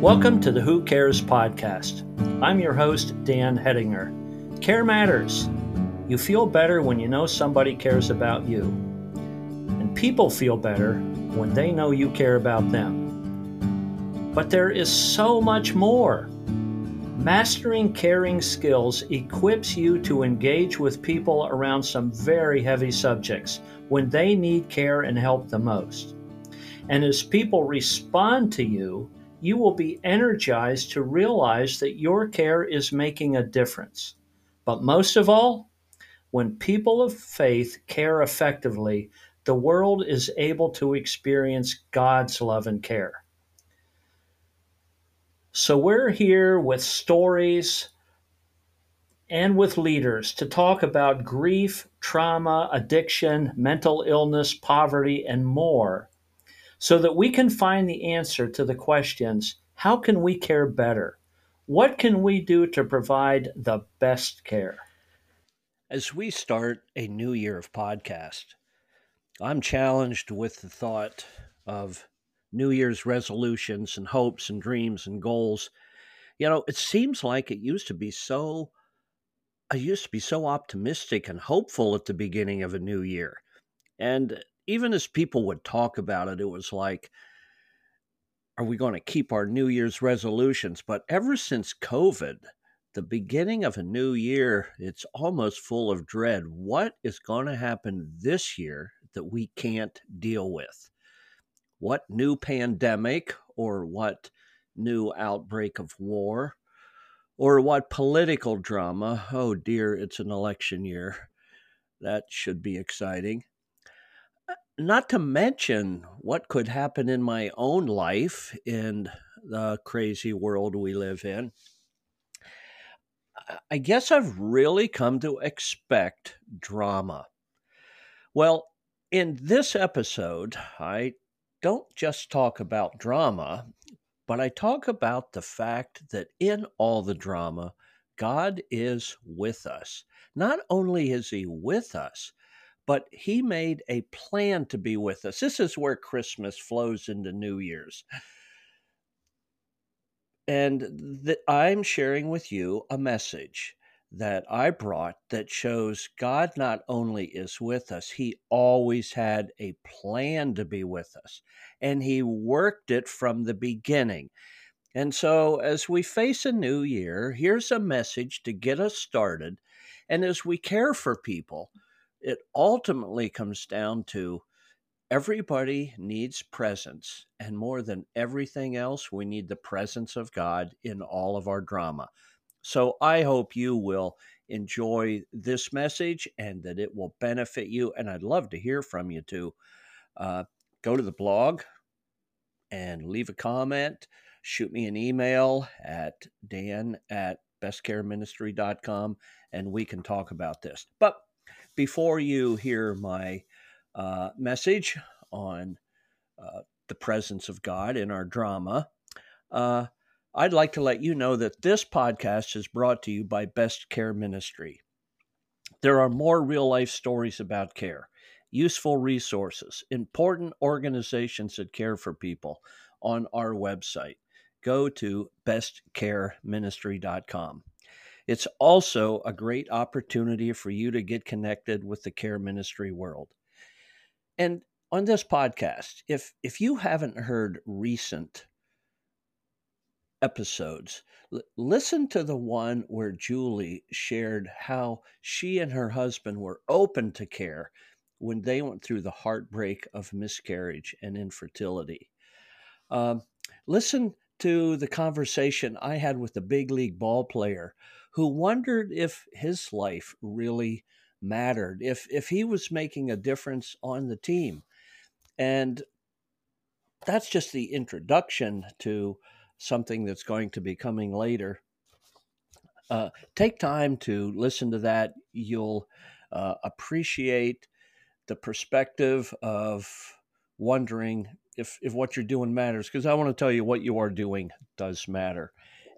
Welcome to the Who Cares podcast. I'm your host, Dan Hedinger. Care matters. You feel better when you know somebody cares about you. And people feel better when they know you care about them. But there is so much more. Mastering caring skills equips you to engage with people around some very heavy subjects when they need care and help the most. And as people respond to you, you will be energized to realize that your care is making a difference. But most of all, when people of faith care effectively, the world is able to experience God's love and care. So we're here with stories and with leaders to talk about grief, trauma, addiction, mental illness, poverty, and more so that we can find the answer to the questions how can we care better? What can we do to provide the best care? As we start a new year of podcast, I'm challenged with the thought of New Year's resolutions and hopes and dreams and goals. You know, it seems like it used to be so I used to be so optimistic and hopeful at the beginning of a new year. And even as people would talk about it, it was like, are we going to keep our New Year's resolutions? But ever since COVID, the beginning of a new year, it's almost full of dread. What is going to happen this year that we can't deal with? What new pandemic or what new outbreak of war or what political drama? Oh dear, it's an election year. That should be exciting not to mention what could happen in my own life in the crazy world we live in. I guess I've really come to expect drama. Well, in this episode, I don't just talk about drama, but I talk about the fact that in all the drama, God is with us. Not only is He with us, but he made a plan to be with us. This is where Christmas flows into New Year's. And th- I'm sharing with you a message that I brought that shows God not only is with us, He always had a plan to be with us, and He worked it from the beginning. And so, as we face a new year, here's a message to get us started. And as we care for people, it ultimately comes down to everybody needs presence. And more than everything else, we need the presence of God in all of our drama. So I hope you will enjoy this message and that it will benefit you. And I'd love to hear from you too. Uh, go to the blog and leave a comment. Shoot me an email at dan at bestcareministry.com and we can talk about this. But before you hear my uh, message on uh, the presence of God in our drama, uh, I'd like to let you know that this podcast is brought to you by Best Care Ministry. There are more real life stories about care, useful resources, important organizations that care for people on our website. Go to bestcareministry.com. It's also a great opportunity for you to get connected with the care ministry world. And on this podcast, if if you haven't heard recent episodes, l- listen to the one where Julie shared how she and her husband were open to care when they went through the heartbreak of miscarriage and infertility. Um, listen to the conversation I had with the big league ball player who wondered if his life really mattered, if if he was making a difference on the team. And that's just the introduction to something that's going to be coming later. Uh, take time to listen to that. You'll uh, appreciate the perspective of wondering if, if what you're doing matters. Because I want to tell you what you are doing does matter.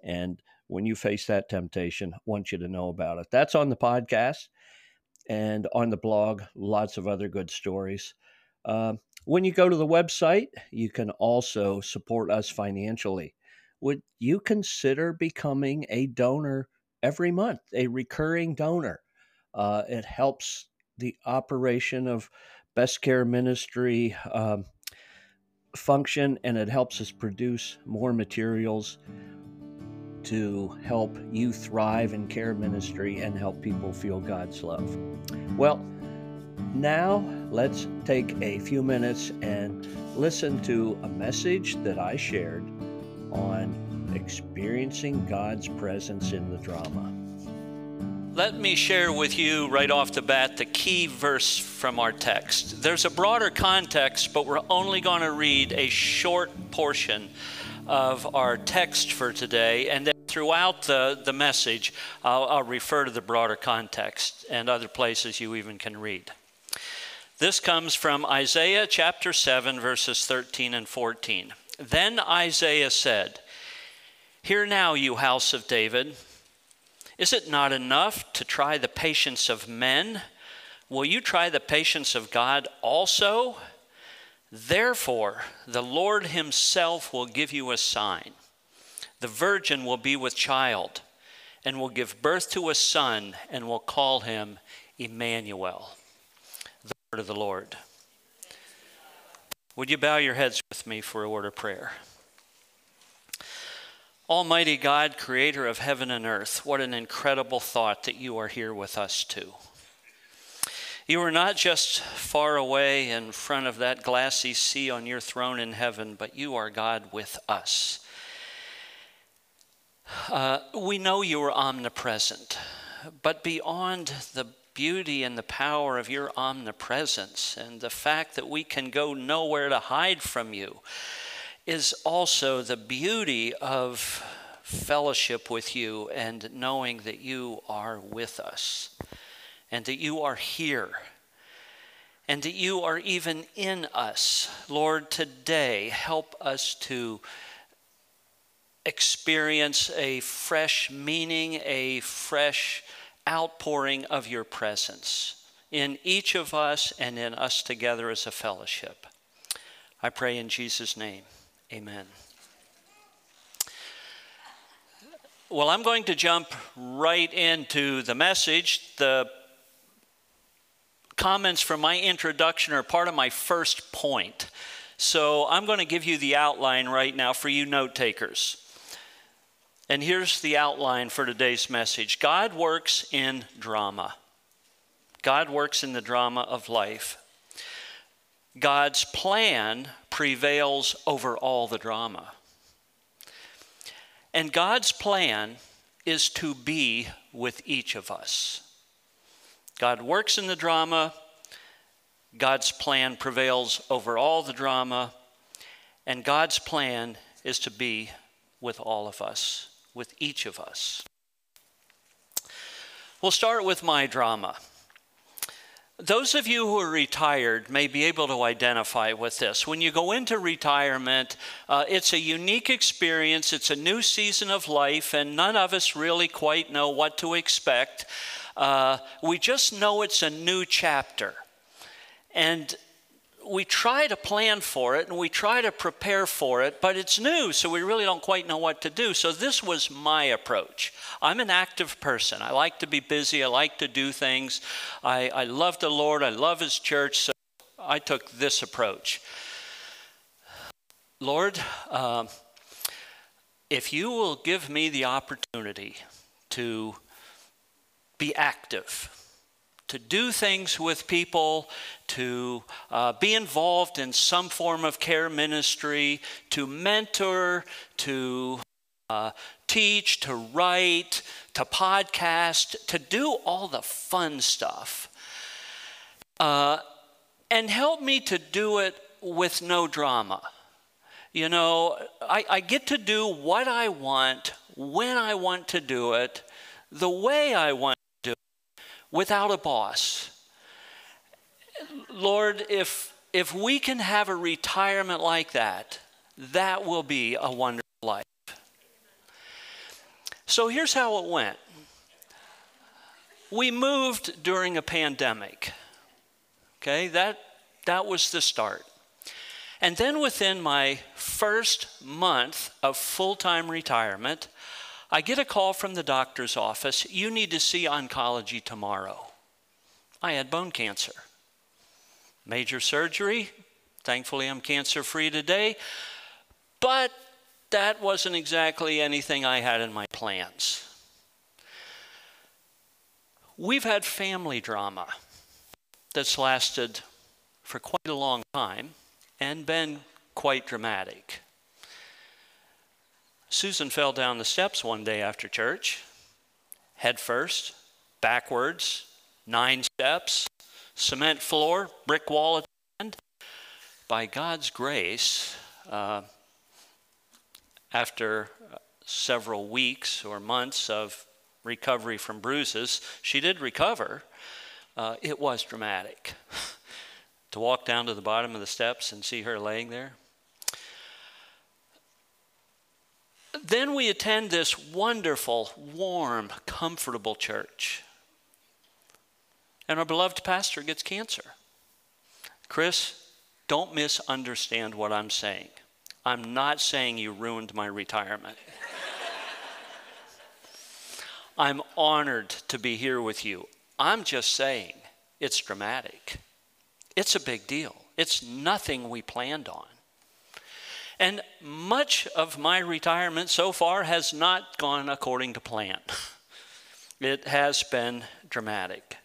And when you face that temptation, I want you to know about it. That's on the podcast and on the blog, lots of other good stories. Uh, when you go to the website, you can also support us financially. would you consider becoming a donor every month, a recurring donor? Uh, it helps the operation of Best Care Ministry um, function and it helps us produce more materials to help you thrive in care ministry and help people feel God's love. Well, now let's take a few minutes and listen to a message that I shared on experiencing God's presence in the drama. Let me share with you right off the bat the key verse from our text. There's a broader context, but we're only going to read a short portion of our text for today. And throughout the, the message, I'll, I'll refer to the broader context and other places you even can read. This comes from Isaiah chapter 7, verses 13 and 14. Then Isaiah said, Hear now, you house of David. Is it not enough to try the patience of men? Will you try the patience of God also? Therefore, the Lord Himself will give you a sign. The virgin will be with child and will give birth to a son and will call him Emmanuel. The word of the Lord. Would you bow your heads with me for a word of prayer? Almighty God, creator of heaven and earth, what an incredible thought that you are here with us too. You are not just far away in front of that glassy sea on your throne in heaven, but you are God with us. Uh, we know you are omnipresent, but beyond the beauty and the power of your omnipresence and the fact that we can go nowhere to hide from you, is also the beauty of fellowship with you and knowing that you are with us and that you are here and that you are even in us. Lord, today help us to experience a fresh meaning, a fresh outpouring of your presence in each of us and in us together as a fellowship. I pray in Jesus' name. Amen. Well, I'm going to jump right into the message. The comments from my introduction are part of my first point. So I'm going to give you the outline right now for you note takers. And here's the outline for today's message God works in drama. God works in the drama of life. God's plan prevails over all the drama. And God's plan is to be with each of us. God works in the drama, God's plan prevails over all the drama, and God's plan is to be with all of us, with each of us. We'll start with my drama. Those of you who are retired may be able to identify with this. When you go into retirement, uh, it's a unique experience, it's a new season of life, and none of us really quite know what to expect. Uh, we just know it's a new chapter. And we try to plan for it and we try to prepare for it, but it's new, so we really don't quite know what to do. So, this was my approach. I'm an active person. I like to be busy, I like to do things. I, I love the Lord, I love His church, so I took this approach. Lord, uh, if you will give me the opportunity to be active, to do things with people, to uh, be involved in some form of care ministry, to mentor, to uh, teach, to write, to podcast, to do all the fun stuff. Uh, and help me to do it with no drama. You know, I, I get to do what I want, when I want to do it, the way I want without a boss. Lord, if, if we can have a retirement like that, that will be a wonderful life. So here's how it went we moved during a pandemic. Okay, that, that was the start. And then within my first month of full time retirement, I get a call from the doctor's office you need to see oncology tomorrow. I had bone cancer. Major surgery. Thankfully, I'm cancer free today. But that wasn't exactly anything I had in my plans. We've had family drama that's lasted for quite a long time and been quite dramatic. Susan fell down the steps one day after church, head first, backwards, nine steps, cement floor, brick wall at the end. By God's grace, uh, after several weeks or months of recovery from bruises, she did recover. Uh, it was dramatic to walk down to the bottom of the steps and see her laying there. Then we attend this wonderful, warm, comfortable church. And our beloved pastor gets cancer. Chris, don't misunderstand what I'm saying. I'm not saying you ruined my retirement. I'm honored to be here with you. I'm just saying it's dramatic. It's a big deal. It's nothing we planned on. And much of my retirement so far has not gone according to plan. It has been dramatic.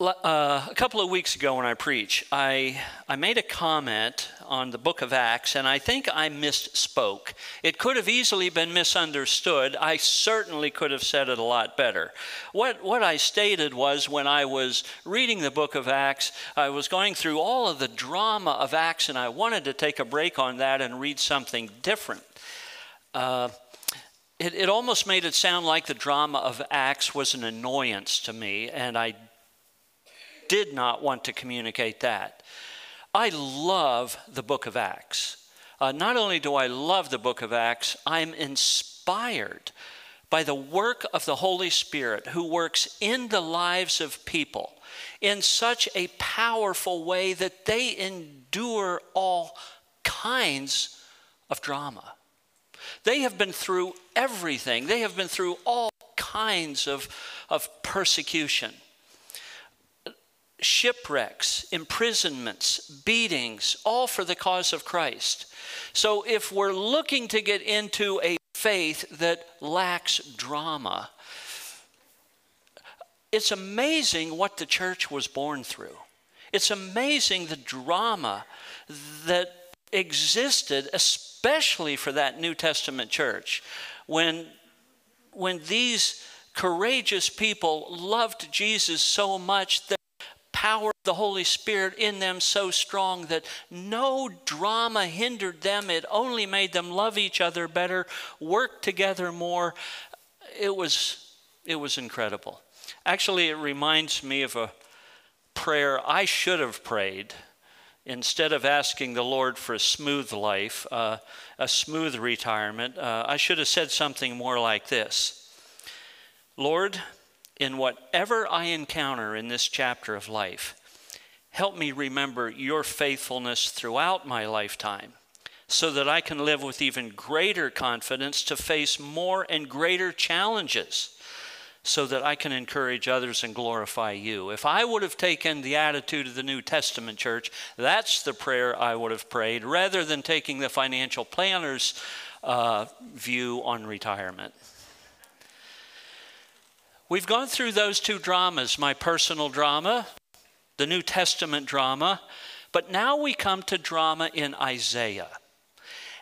Uh, a couple of weeks ago when I preached, I, I made a comment on the book of Acts, and I think I misspoke. It could have easily been misunderstood. I certainly could have said it a lot better. What, what I stated was when I was reading the book of Acts, I was going through all of the drama of Acts, and I wanted to take a break on that and read something different. Uh, it, it almost made it sound like the drama of Acts was an annoyance to me, and I did not want to communicate that. I love the book of Acts. Uh, not only do I love the book of Acts, I'm inspired by the work of the Holy Spirit who works in the lives of people in such a powerful way that they endure all kinds of drama. They have been through everything, they have been through all kinds of, of persecution shipwrecks, imprisonments, beatings, all for the cause of Christ. So if we're looking to get into a faith that lacks drama, it's amazing what the church was born through. It's amazing the drama that existed, especially for that New Testament church, when, when these courageous people loved Jesus so much that power of the Holy Spirit in them so strong that no drama hindered them. It only made them love each other better, work together more. It was, it was incredible. Actually, it reminds me of a prayer I should have prayed instead of asking the Lord for a smooth life, uh, a smooth retirement. Uh, I should have said something more like this Lord, in whatever I encounter in this chapter of life, help me remember your faithfulness throughout my lifetime so that I can live with even greater confidence to face more and greater challenges so that I can encourage others and glorify you. If I would have taken the attitude of the New Testament church, that's the prayer I would have prayed rather than taking the financial planner's uh, view on retirement. We've gone through those two dramas my personal drama, the New Testament drama, but now we come to drama in Isaiah.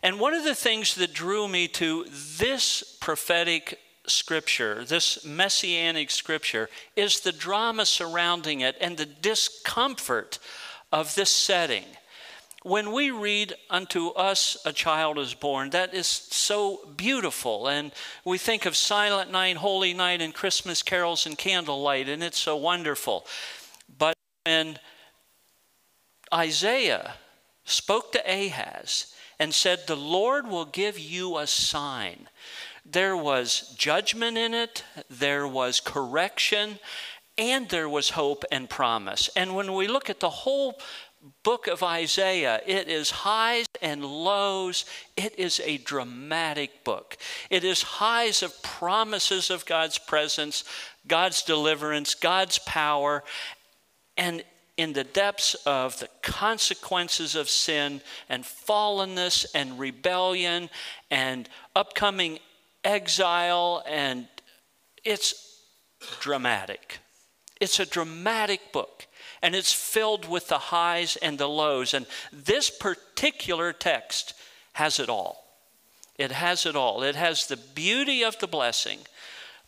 And one of the things that drew me to this prophetic scripture, this messianic scripture, is the drama surrounding it and the discomfort of this setting when we read, Unto us a child is born, that is so beautiful. And we think of Silent Night, Holy Night, and Christmas carols and candlelight, and it's so wonderful. But when Isaiah spoke to Ahaz and said, The Lord will give you a sign, there was judgment in it, there was correction, and there was hope and promise. And when we look at the whole book of Isaiah, it is highs and lows. It is a dramatic book. It is highs of promises of God's presence, God's deliverance, God's power, and in the depths of the consequences of sin and fallenness and rebellion and upcoming exile, and it's dramatic. It's a dramatic book, and it's filled with the highs and the lows. And this particular text has it all. It has it all. It has the beauty of the blessing,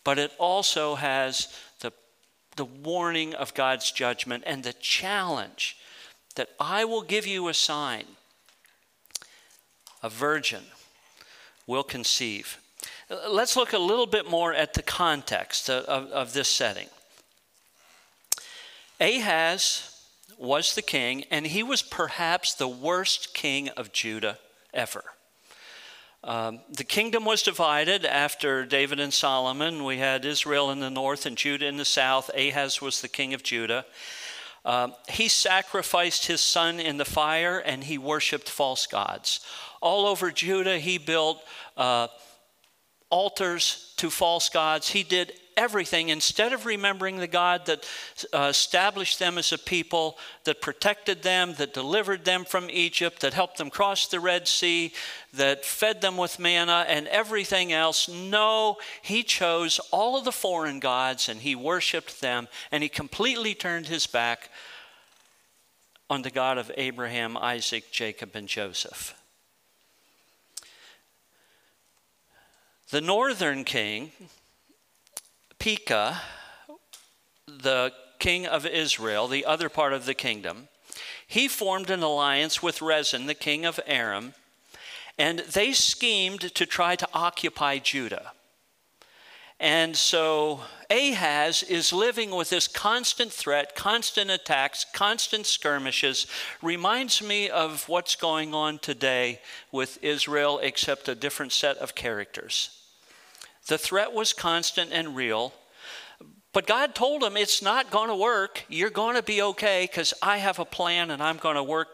but it also has the, the warning of God's judgment and the challenge that I will give you a sign. A virgin will conceive. Let's look a little bit more at the context of, of, of this setting. Ahaz was the king, and he was perhaps the worst king of Judah ever. Um, the kingdom was divided after David and Solomon. We had Israel in the north and Judah in the south. Ahaz was the king of Judah. Um, he sacrificed his son in the fire and he worshiped false gods. All over Judah, he built uh, altars to false gods. He did everything, instead of remembering the God that uh, established them as a people, that protected them, that delivered them from Egypt, that helped them cross the Red Sea, that fed them with manna and everything else, no, he chose all of the foreign gods and he worshiped them, and he completely turned his back on the God of Abraham, Isaac, Jacob, and Joseph. The northern king, Pekah, the king of Israel, the other part of the kingdom, he formed an alliance with Rezin, the king of Aram, and they schemed to try to occupy Judah. And so Ahaz is living with this constant threat, constant attacks, constant skirmishes. Reminds me of what's going on today with Israel, except a different set of characters. The threat was constant and real. But God told him it's not going to work. You're going to be okay because I have a plan and I'm going to work.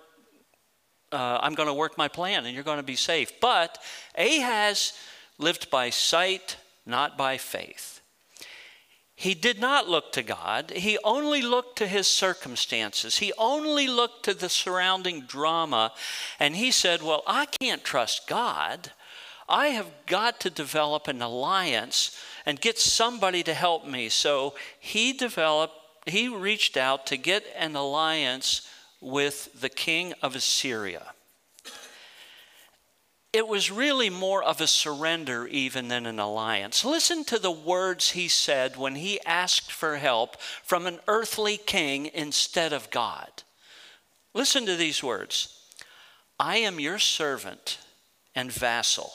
Uh, I'm going to work my plan and you're going to be safe. But Ahaz lived by sight, not by faith. He did not look to God. He only looked to his circumstances. He only looked to the surrounding drama. And he said, Well, I can't trust God. I have got to develop an alliance and get somebody to help me. So he developed, he reached out to get an alliance with the king of Assyria. It was really more of a surrender even than an alliance. Listen to the words he said when he asked for help from an earthly king instead of God. Listen to these words I am your servant and vassal.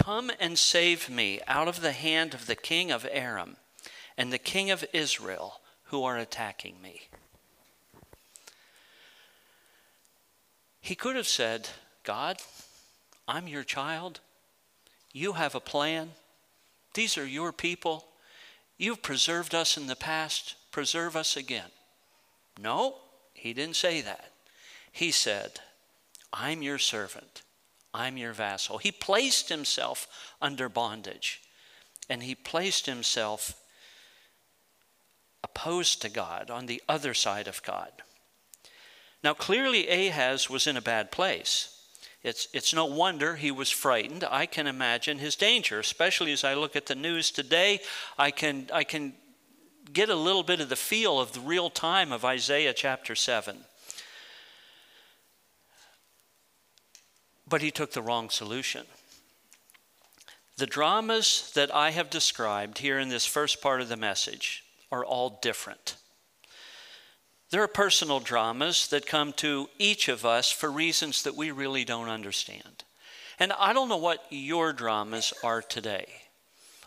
Come and save me out of the hand of the king of Aram and the king of Israel who are attacking me. He could have said, God, I'm your child. You have a plan. These are your people. You've preserved us in the past. Preserve us again. No, he didn't say that. He said, I'm your servant. I'm your vassal. He placed himself under bondage and he placed himself opposed to God, on the other side of God. Now, clearly, Ahaz was in a bad place. It's, it's no wonder he was frightened. I can imagine his danger, especially as I look at the news today. I can, I can get a little bit of the feel of the real time of Isaiah chapter 7. But he took the wrong solution. The dramas that I have described here in this first part of the message are all different. There are personal dramas that come to each of us for reasons that we really don't understand. And I don't know what your dramas are today.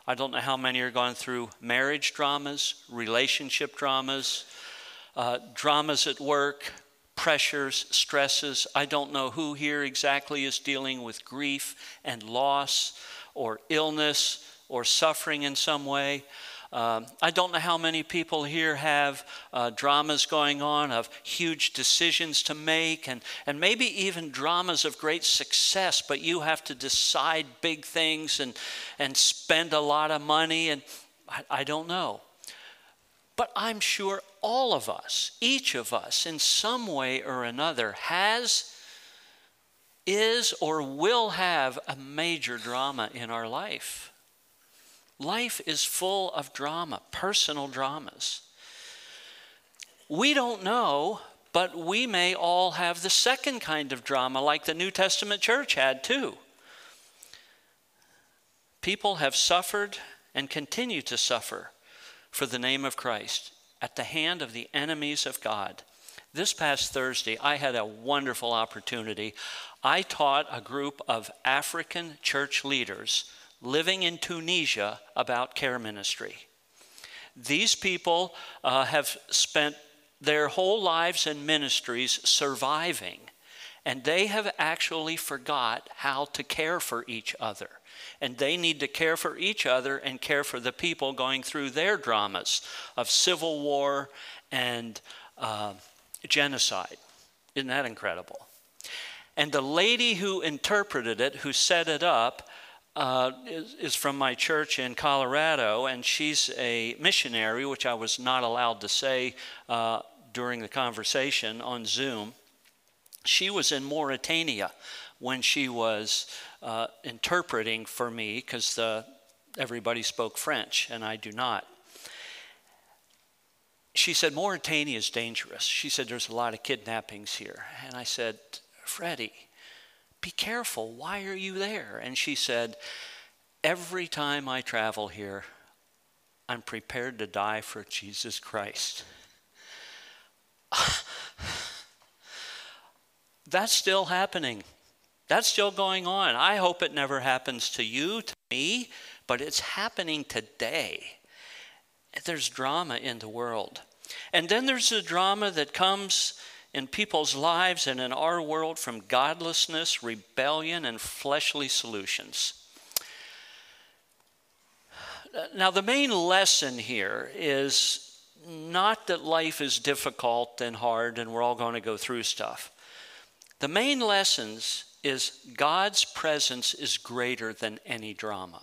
I don't know how many are going through marriage dramas, relationship dramas, uh, dramas at work, pressures, stresses. I don't know who here exactly is dealing with grief and loss or illness or suffering in some way. Um, I don't know how many people here have uh, dramas going on of huge decisions to make and, and maybe even dramas of great success, but you have to decide big things and, and spend a lot of money. And I, I don't know. But I'm sure all of us, each of us, in some way or another, has, is, or will have a major drama in our life. Life is full of drama, personal dramas. We don't know, but we may all have the second kind of drama, like the New Testament church had too. People have suffered and continue to suffer for the name of Christ at the hand of the enemies of God. This past Thursday, I had a wonderful opportunity. I taught a group of African church leaders living in Tunisia about care ministry. These people uh, have spent their whole lives in ministries surviving, and they have actually forgot how to care for each other. And they need to care for each other and care for the people going through their dramas of civil war and uh, genocide. Isn't that incredible? And the lady who interpreted it, who set it up, uh, is, is, from my church in Colorado, and she's a missionary, which I was not allowed to say uh, during the conversation on Zoom. She was in Mauritania when she was uh, interpreting for me because everybody spoke French and I do not. She said, Mauritania is dangerous. She said, There's a lot of kidnappings here. And I said, Freddie, be careful. Why are you there? And she said, Every time I travel here, I'm prepared to die for Jesus Christ. That's still happening. That's still going on. I hope it never happens to you, to me, but it's happening today. There's drama in the world. And then there's the drama that comes in people's lives and in our world from godlessness, rebellion, and fleshly solutions. Now, the main lesson here is not that life is difficult and hard and we're all going to go through stuff. The main lessons is God's presence is greater than any drama.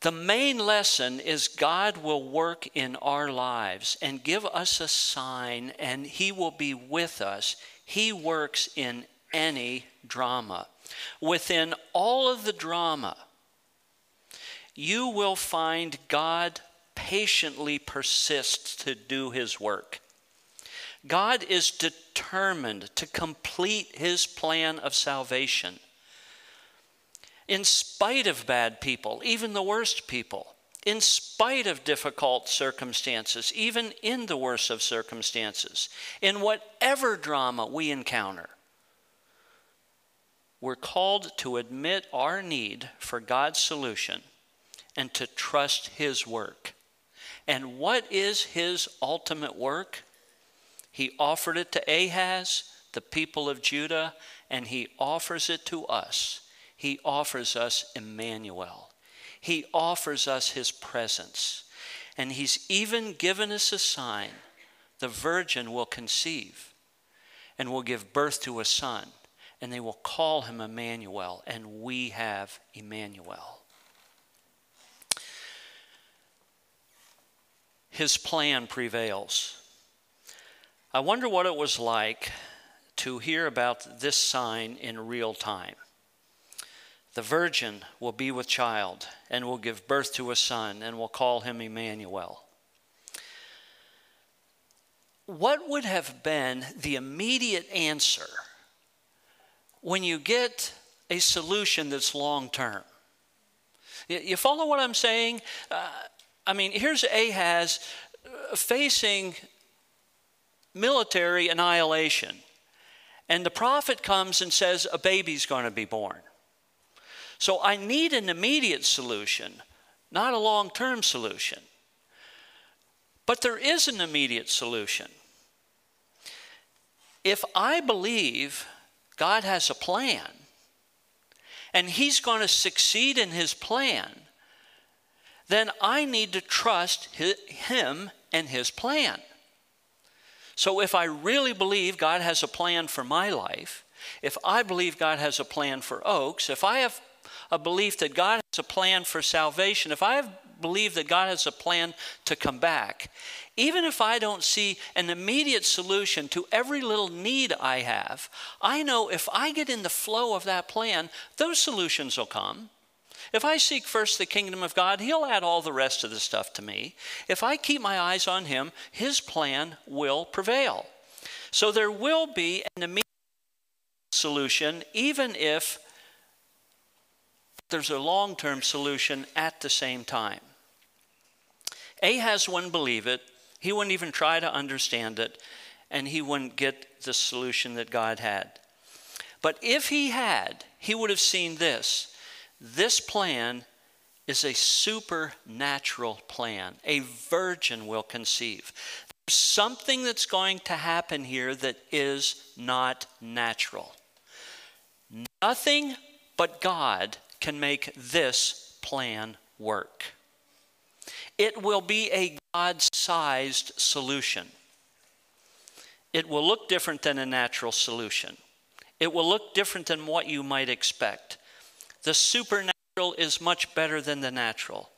The main lesson is God will work in our lives and give us a sign, and He will be with us. He works in any drama. Within all of the drama, you will find God patiently persists to do His work. God is determined to complete His plan of salvation in spite of bad people, even the worst people, in spite of difficult circumstances, even in the worst of circumstances, in whatever drama we encounter, we're called to admit our need for God's solution and to trust His work. And what is His ultimate work? He offered it to Ahaz, the people of Judah, and He offers it to us he offers us Emmanuel. He offers us his presence. And he's even given us a sign the virgin will conceive and will give birth to a son, and they will call him Emmanuel, and we have Emmanuel. His plan prevails. I wonder what it was like to hear about this sign in real time. The virgin will be with child and will give birth to a son and will call him Emmanuel. What would have been the immediate answer when you get a solution that's long term? You follow what I'm saying? Uh, I mean, here's Ahaz uh, facing military annihilation, and the prophet comes and says, A baby's going to be born. So I need an immediate solution, not a long term solution. But there is an immediate solution. If I believe God has a plan and He's going to succeed in His plan, then I need to trust him and his plan. So if I really believe God has a plan for my life, if I believe God has a plan for Oaks, if I have a belief that God has a plan for salvation, if I believe that God has a plan to come back, even if I don't see an immediate solution to every little need I have, I know if I get in the flow of that plan, those solutions will come. If I seek first the kingdom of God, He'll add all the rest of the stuff to me. If I keep my eyes on Him, His plan will prevail. So there will be an immediate solution, even if there's a long term solution at the same time. Ahaz wouldn't believe it, he wouldn't even try to understand it, and he wouldn't get the solution that God had. But if he had, he would have seen this this plan is a supernatural plan. A virgin will conceive. There's something that's going to happen here that is not natural. Nothing but God can make this plan work. It will be a God sized solution. It will look different than a natural solution. It will look different than what you might expect. The supernatural is much better than the natural.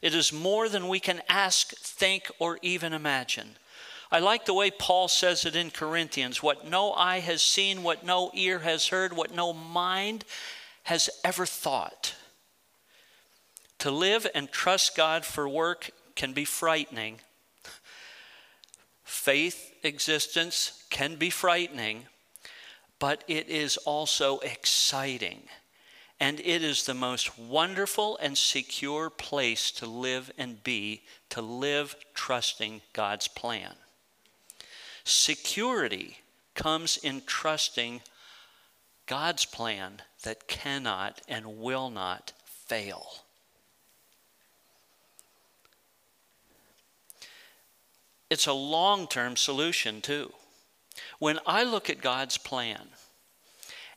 It is more than we can ask, think, or even imagine. I like the way Paul says it in Corinthians what no eye has seen, what no ear has heard, what no mind has ever thought. To live and trust God for work can be frightening. Faith existence can be frightening, but it is also exciting. And it is the most wonderful and secure place to live and be, to live trusting God's plan. Security comes in trusting God's plan that cannot and will not fail. It's a long term solution, too. When I look at God's plan,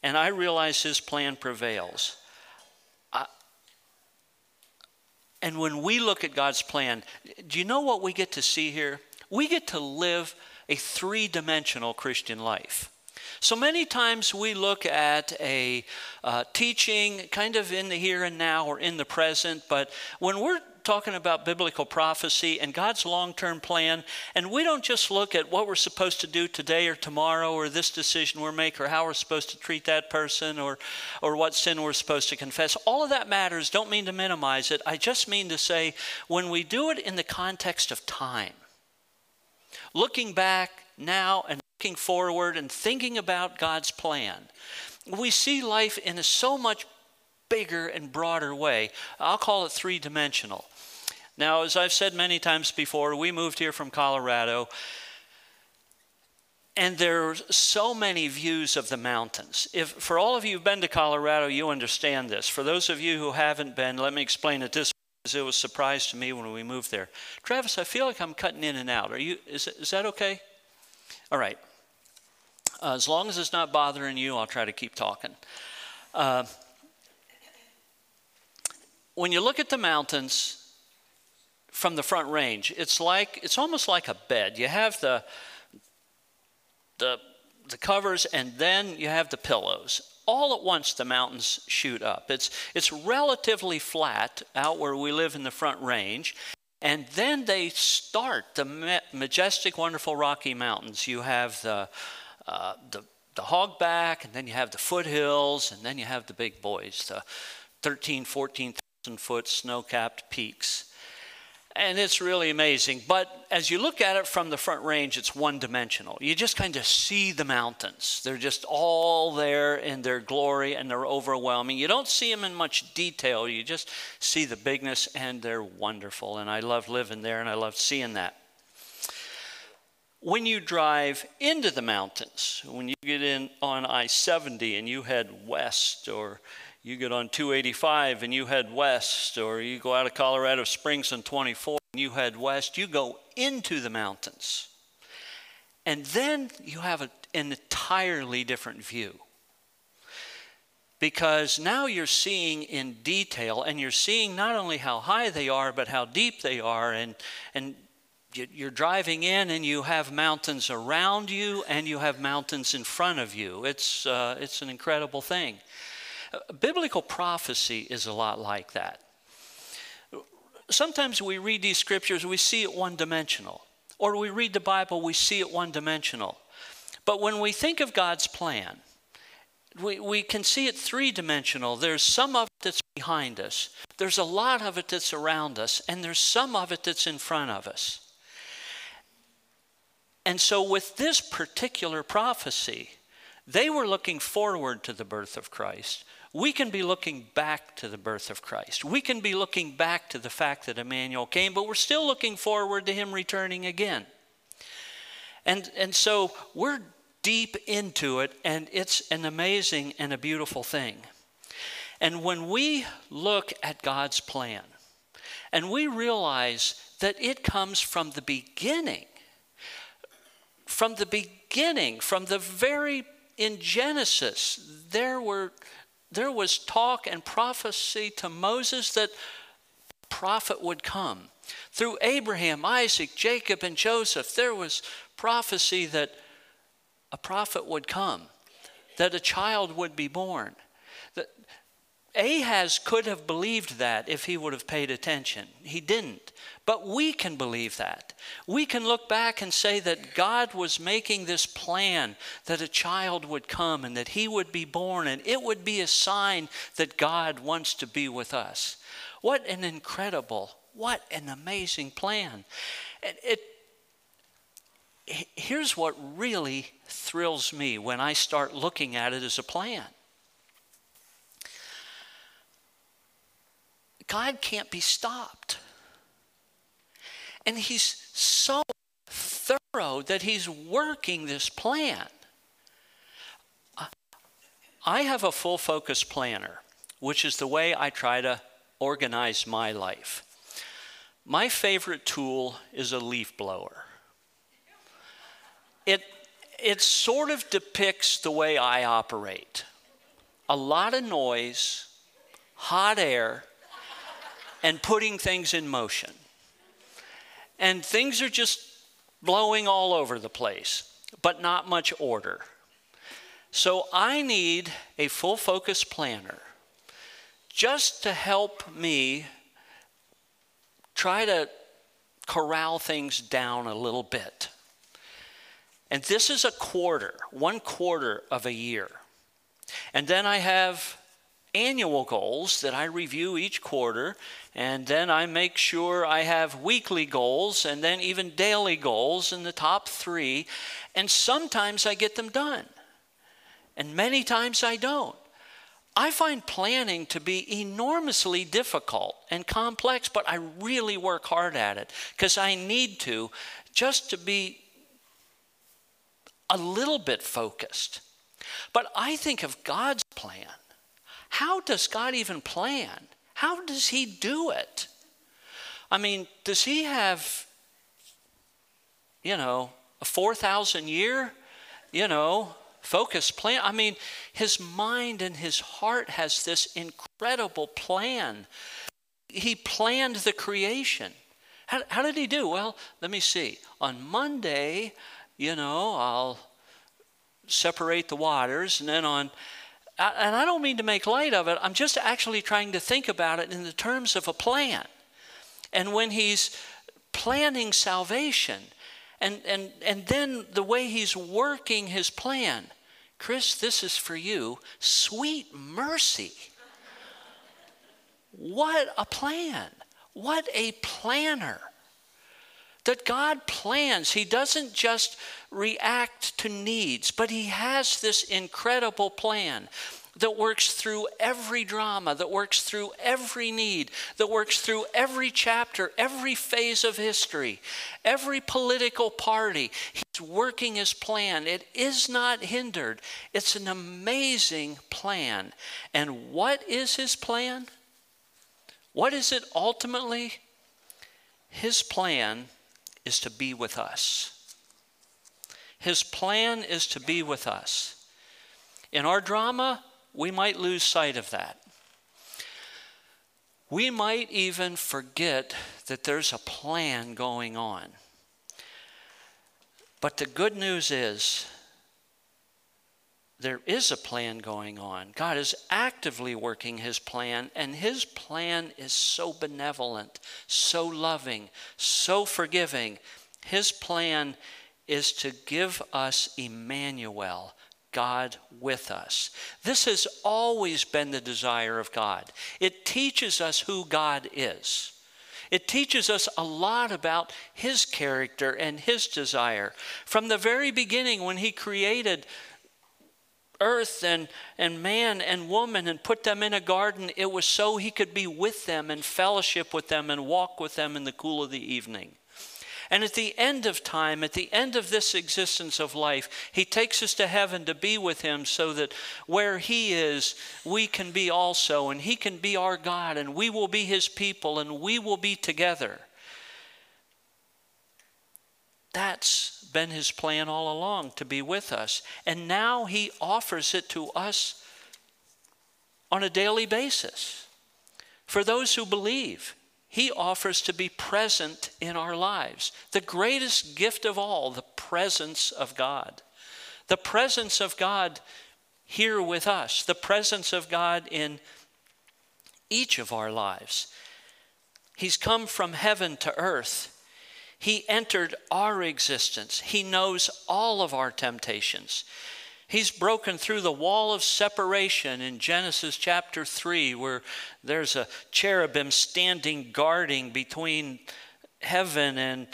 and I realize his plan prevails. I, and when we look at God's plan, do you know what we get to see here? We get to live a three dimensional Christian life. So many times we look at a uh, teaching kind of in the here and now or in the present, but when we're talking about biblical prophecy and God's long term plan. And we don't just look at what we're supposed to do today or tomorrow or this decision we're making or how we're supposed to treat that person or, or what sin we're supposed to confess. All of that matters. Don't mean to minimize it. I just mean to say when we do it in the context of time, looking back now and looking forward and thinking about God's plan, we see life in a so much bigger and broader way. I'll call it three dimensional. Now, as I've said many times before, we moved here from Colorado, and there are so many views of the mountains. If for all of you who've been to Colorado, you understand this. For those of you who haven't been, let me explain it this because it was a surprise to me when we moved there. Travis, I feel like I'm cutting in and out. Are you? Is, is that okay? All right. Uh, as long as it's not bothering you, I'll try to keep talking. Uh, when you look at the mountains, from the front range. It's like it's almost like a bed. You have the the the covers and then you have the pillows. All at once the mountains shoot up. It's it's relatively flat out where we live in the front range. And then they start the majestic, wonderful Rocky Mountains. You have the, uh, the, the hogback, and then you have the foothills, and then you have the big boys, the 13, 14,000 foot snow capped peaks. And it's really amazing. But as you look at it from the front range, it's one dimensional. You just kind of see the mountains. They're just all there in their glory and they're overwhelming. You don't see them in much detail. You just see the bigness and they're wonderful. And I love living there and I love seeing that. When you drive into the mountains, when you get in on I 70 and you head west or you get on 285 and you head west, or you go out of Colorado Springs on 24 and you head west, you go into the mountains. And then you have a, an entirely different view. because now you're seeing in detail and you're seeing not only how high they are but how deep they are and and you're driving in and you have mountains around you and you have mountains in front of you it's uh, it's an incredible thing biblical prophecy is a lot like that sometimes we read these scriptures we see it one dimensional or we read the bible we see it one dimensional but when we think of god's plan we, we can see it three dimensional. There's some of it that's behind us, there's a lot of it that's around us, and there's some of it that's in front of us. And so, with this particular prophecy, they were looking forward to the birth of Christ. We can be looking back to the birth of Christ. We can be looking back to the fact that Emmanuel came, but we're still looking forward to him returning again. And, and so we're deep into it, and it's an amazing and a beautiful thing. And when we look at God's plan and we realize that it comes from the beginning, from the beginning, from the very in Genesis, there were there was talk and prophecy to Moses that a prophet would come. Through Abraham, Isaac, Jacob, and Joseph, there was prophecy that a prophet would come, that a child would be born. That Ahaz could have believed that if he would have paid attention. He didn't. But we can believe that. We can look back and say that God was making this plan that a child would come and that he would be born, and it would be a sign that God wants to be with us. What an incredible, what an amazing plan. It, it here's what really thrills me when I start looking at it as a plan. God can't be stopped. And He's so thorough that He's working this plan. I have a full focus planner, which is the way I try to organize my life. My favorite tool is a leaf blower it, it sort of depicts the way I operate a lot of noise, hot air, and putting things in motion. And things are just blowing all over the place, but not much order. So I need a full focus planner just to help me try to corral things down a little bit. And this is a quarter, one quarter of a year. And then I have annual goals that I review each quarter, and then I make sure I have weekly goals and then even daily goals in the top three. And sometimes I get them done, and many times I don't. I find planning to be enormously difficult and complex, but I really work hard at it because I need to just to be a little bit focused. But I think of God's plan. How does God even plan? How does He do it? I mean, does He have, you know, a 4,000 year, you know, focus plan? I mean, His mind and His heart has this incredible plan. He planned the creation. How, how did He do? Well, let me see. On Monday, you know, I'll separate the waters. And then on, and I don't mean to make light of it, I'm just actually trying to think about it in the terms of a plan. And when he's planning salvation, and, and, and then the way he's working his plan, Chris, this is for you. Sweet mercy. What a plan. What a planner that God plans. He doesn't just react to needs, but He has this incredible plan that works through every drama, that works through every need, that works through every chapter, every phase of history, every political party. He's working his plan. It is not hindered. It's an amazing plan. And what is his plan? What is it ultimately? His plan is to be with us. His plan is to be with us. In our drama, we might lose sight of that. We might even forget that there's a plan going on. But the good news is there is a plan going on. God is actively working his plan, and his plan is so benevolent, so loving, so forgiving. His plan is to give us Emmanuel, God with us. This has always been the desire of God. It teaches us who God is. It teaches us a lot about His character and His desire. From the very beginning, when He created earth and, and man and woman and put them in a garden, it was so He could be with them and fellowship with them and walk with them in the cool of the evening. And at the end of time, at the end of this existence of life, He takes us to heaven to be with Him so that where He is, we can be also, and He can be our God, and we will be His people, and we will be together. That's been His plan all along to be with us. And now He offers it to us on a daily basis for those who believe. He offers to be present in our lives. The greatest gift of all, the presence of God. The presence of God here with us, the presence of God in each of our lives. He's come from heaven to earth. He entered our existence. He knows all of our temptations. He's broken through the wall of separation in Genesis chapter 3, where there's a cherubim standing guarding between heaven and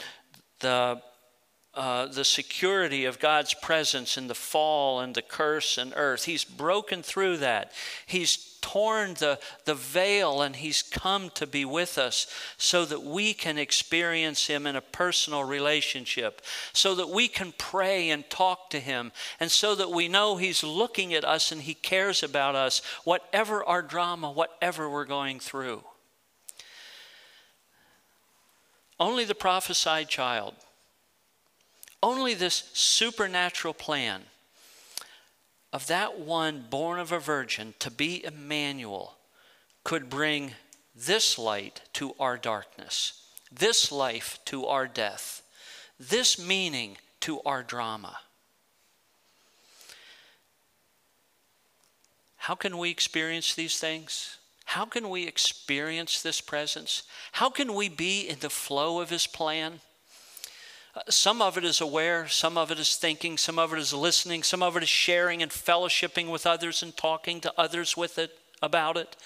the uh, the security of God's presence in the fall and the curse and earth. He's broken through that. He's torn the, the veil and He's come to be with us so that we can experience Him in a personal relationship, so that we can pray and talk to Him, and so that we know He's looking at us and He cares about us, whatever our drama, whatever we're going through. Only the prophesied child only this supernatural plan of that one born of a virgin to be Emmanuel could bring this light to our darkness, this life to our death, this meaning to our drama. How can we experience these things? How can we experience this presence? How can we be in the flow of His plan? Some of it is aware, some of it is thinking, some of it is listening, some of it is sharing and fellowshipping with others and talking to others with it about it.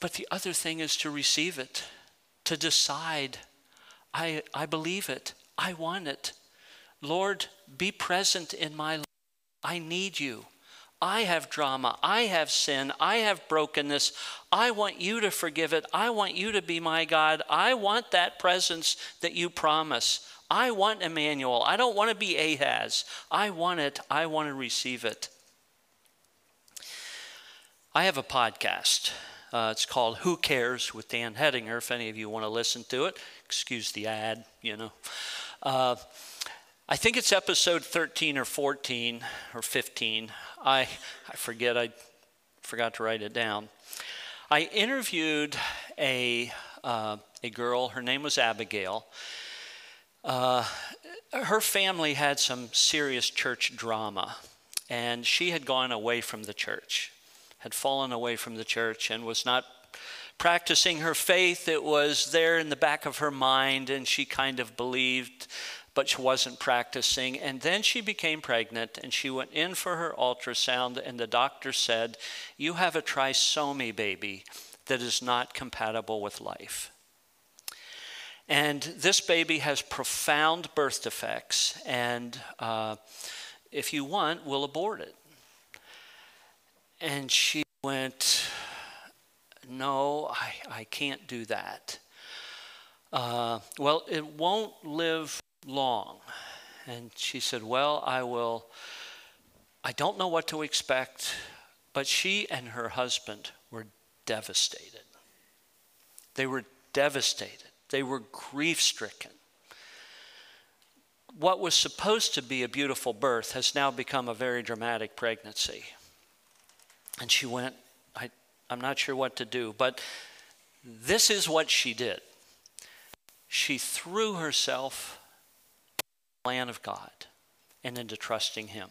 But the other thing is to receive it, to decide, I, I believe it, I want it. Lord, be present in my life. I need you. I have drama. I have sin. I have brokenness. I want you to forgive it. I want you to be my God. I want that presence that you promise. I want Emmanuel. I don't want to be Ahaz. I want it. I want to receive it. I have a podcast. Uh, it's called Who Cares with Dan Hedinger, if any of you want to listen to it. Excuse the ad, you know. Uh, I think it's episode 13 or 14 or 15. I, I forget, I forgot to write it down. I interviewed a, uh, a girl, her name was Abigail. Uh, her family had some serious church drama, and she had gone away from the church, had fallen away from the church, and was not practicing her faith. It was there in the back of her mind, and she kind of believed but she wasn't practicing. And then she became pregnant and she went in for her ultrasound, and the doctor said, You have a trisomy baby that is not compatible with life. And this baby has profound birth defects, and uh, if you want, we'll abort it. And she went, No, I, I can't do that. Uh, well, it won't live long? And she said, Well, I will, I don't know what to expect. But she and her husband were devastated. They were devastated. They were grief stricken. what was supposed to be a beautiful birth has now become a very dramatic pregnancy. And she went, I, I'm not sure what to do, but this is what she did. She threw herself plan of God and into trusting Him.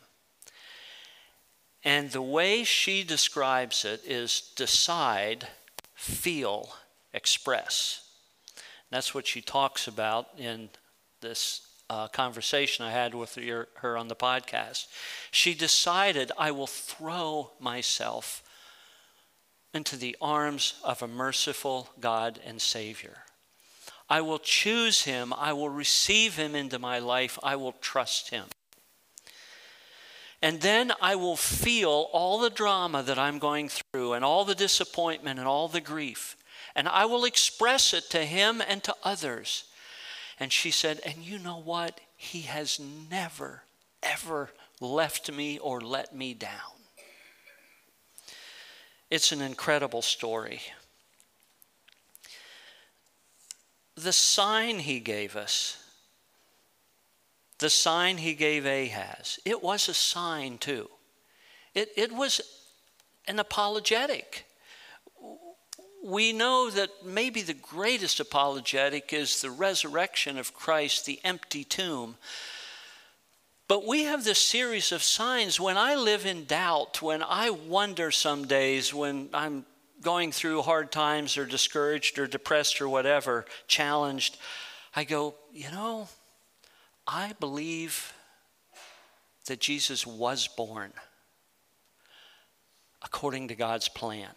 And the way she describes it is decide, feel, express. That's what she talks about in this uh, conversation I had with her, her on the podcast. She decided, I will throw myself into the arms of a merciful God and Savior. I will choose him. I will receive him into my life. I will trust him. And then I will feel all the drama that I'm going through and all the disappointment and all the grief. And I will express it to him and to others. And she said, And you know what? He has never, ever left me or let me down. It's an incredible story. The sign he gave us, the sign he gave Ahaz, it was a sign too. It, it was an apologetic we know that maybe the greatest apologetic is the resurrection of Christ, the empty tomb. But we have this series of signs. When I live in doubt, when I wonder some days, when I'm going through hard times or discouraged or depressed or whatever, challenged, I go, you know, I believe that Jesus was born according to God's plan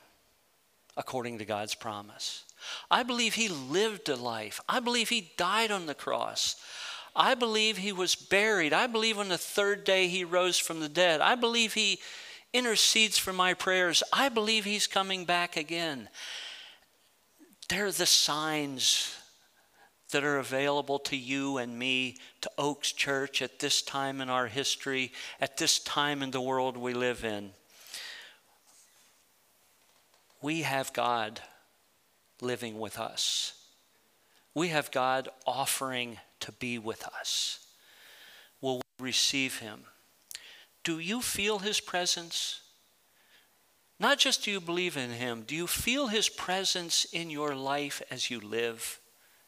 according to God's promise. I believe he lived a life. I believe he died on the cross. I believe he was buried. I believe on the third day he rose from the dead. I believe he intercedes for my prayers. I believe he's coming back again. They're the signs that are available to you and me, to Oaks Church at this time in our history, at this time in the world we live in we have God living with us. We have God offering to be with us. Will we receive Him? Do you feel His presence? Not just do you believe in Him, do you feel His presence in your life as you live?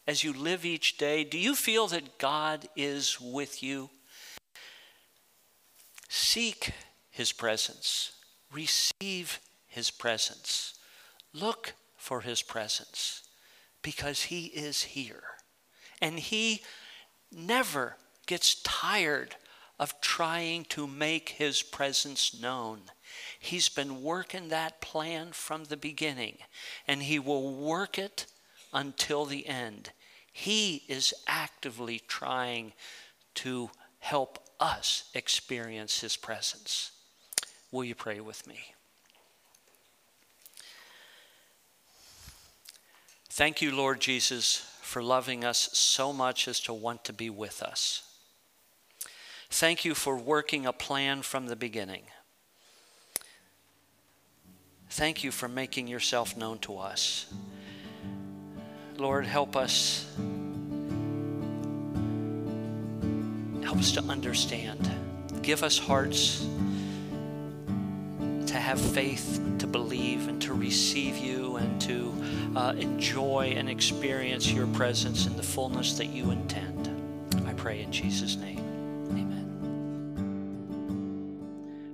As you live each day, do you feel that God is with you? Seek His presence, receive His presence. Look for his presence because he is here. And he never gets tired of trying to make his presence known. He's been working that plan from the beginning, and he will work it until the end. He is actively trying to help us experience his presence. Will you pray with me? Thank you, Lord Jesus, for loving us so much as to want to be with us. Thank you for working a plan from the beginning. Thank you for making yourself known to us. Lord, help us. Help us to understand. Give us hearts to have faith, to believe, and to receive you, and to uh, enjoy and experience your presence in the fullness that you intend. I pray in Jesus' name.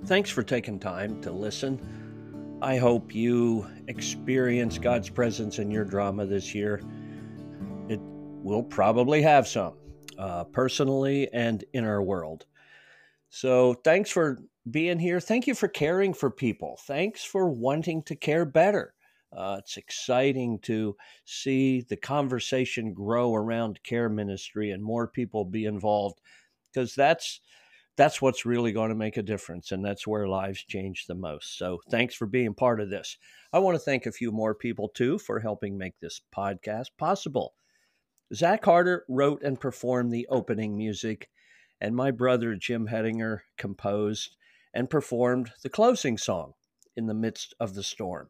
Thanks for taking time to listen. I hope you experience God's presence in your drama this year. It will probably have some, uh, personally and in our world. So, thanks for being here. Thank you for caring for people. Thanks for wanting to care better. Uh, it's exciting to see the conversation grow around care ministry and more people be involved because that's that's what's really going to make a difference and that's where lives change the most. So thanks for being part of this. I want to thank a few more people too for helping make this podcast possible. Zach Harder wrote and performed the opening music, and my brother Jim Hedinger composed and performed the closing song in the midst of the storm.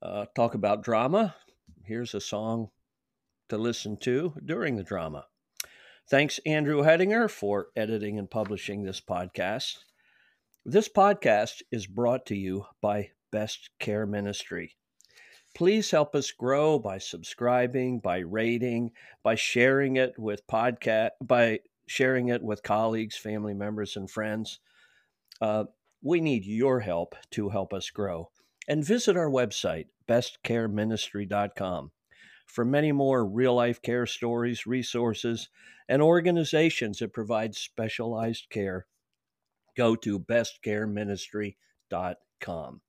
Uh, talk about drama. Here's a song to listen to during the drama. Thanks, Andrew Hedinger, for editing and publishing this podcast. This podcast is brought to you by Best Care Ministry. Please help us grow by subscribing, by rating, by sharing it with podcast, by sharing it with colleagues, family members, and friends. Uh, we need your help to help us grow. And visit our website, bestcareministry.com, for many more real life care stories, resources, and organizations that provide specialized care. Go to bestcareministry.com.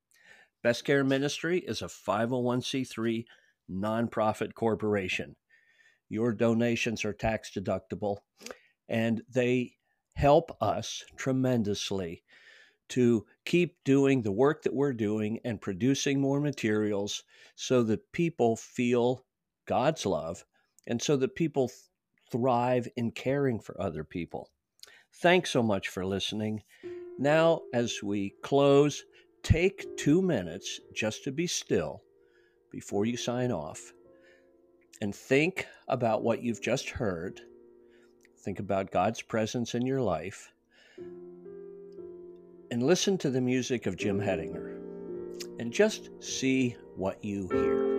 Best Care Ministry is a 501c3 nonprofit corporation. Your donations are tax deductible and they help us tremendously to keep doing the work that we're doing and producing more materials so that people feel God's love and so that people thrive in caring for other people. Thanks so much for listening. Now, as we close, take two minutes just to be still before you sign off and think about what you've just heard. Think about God's presence in your life and listen to the music of Jim Hedinger and just see what you hear.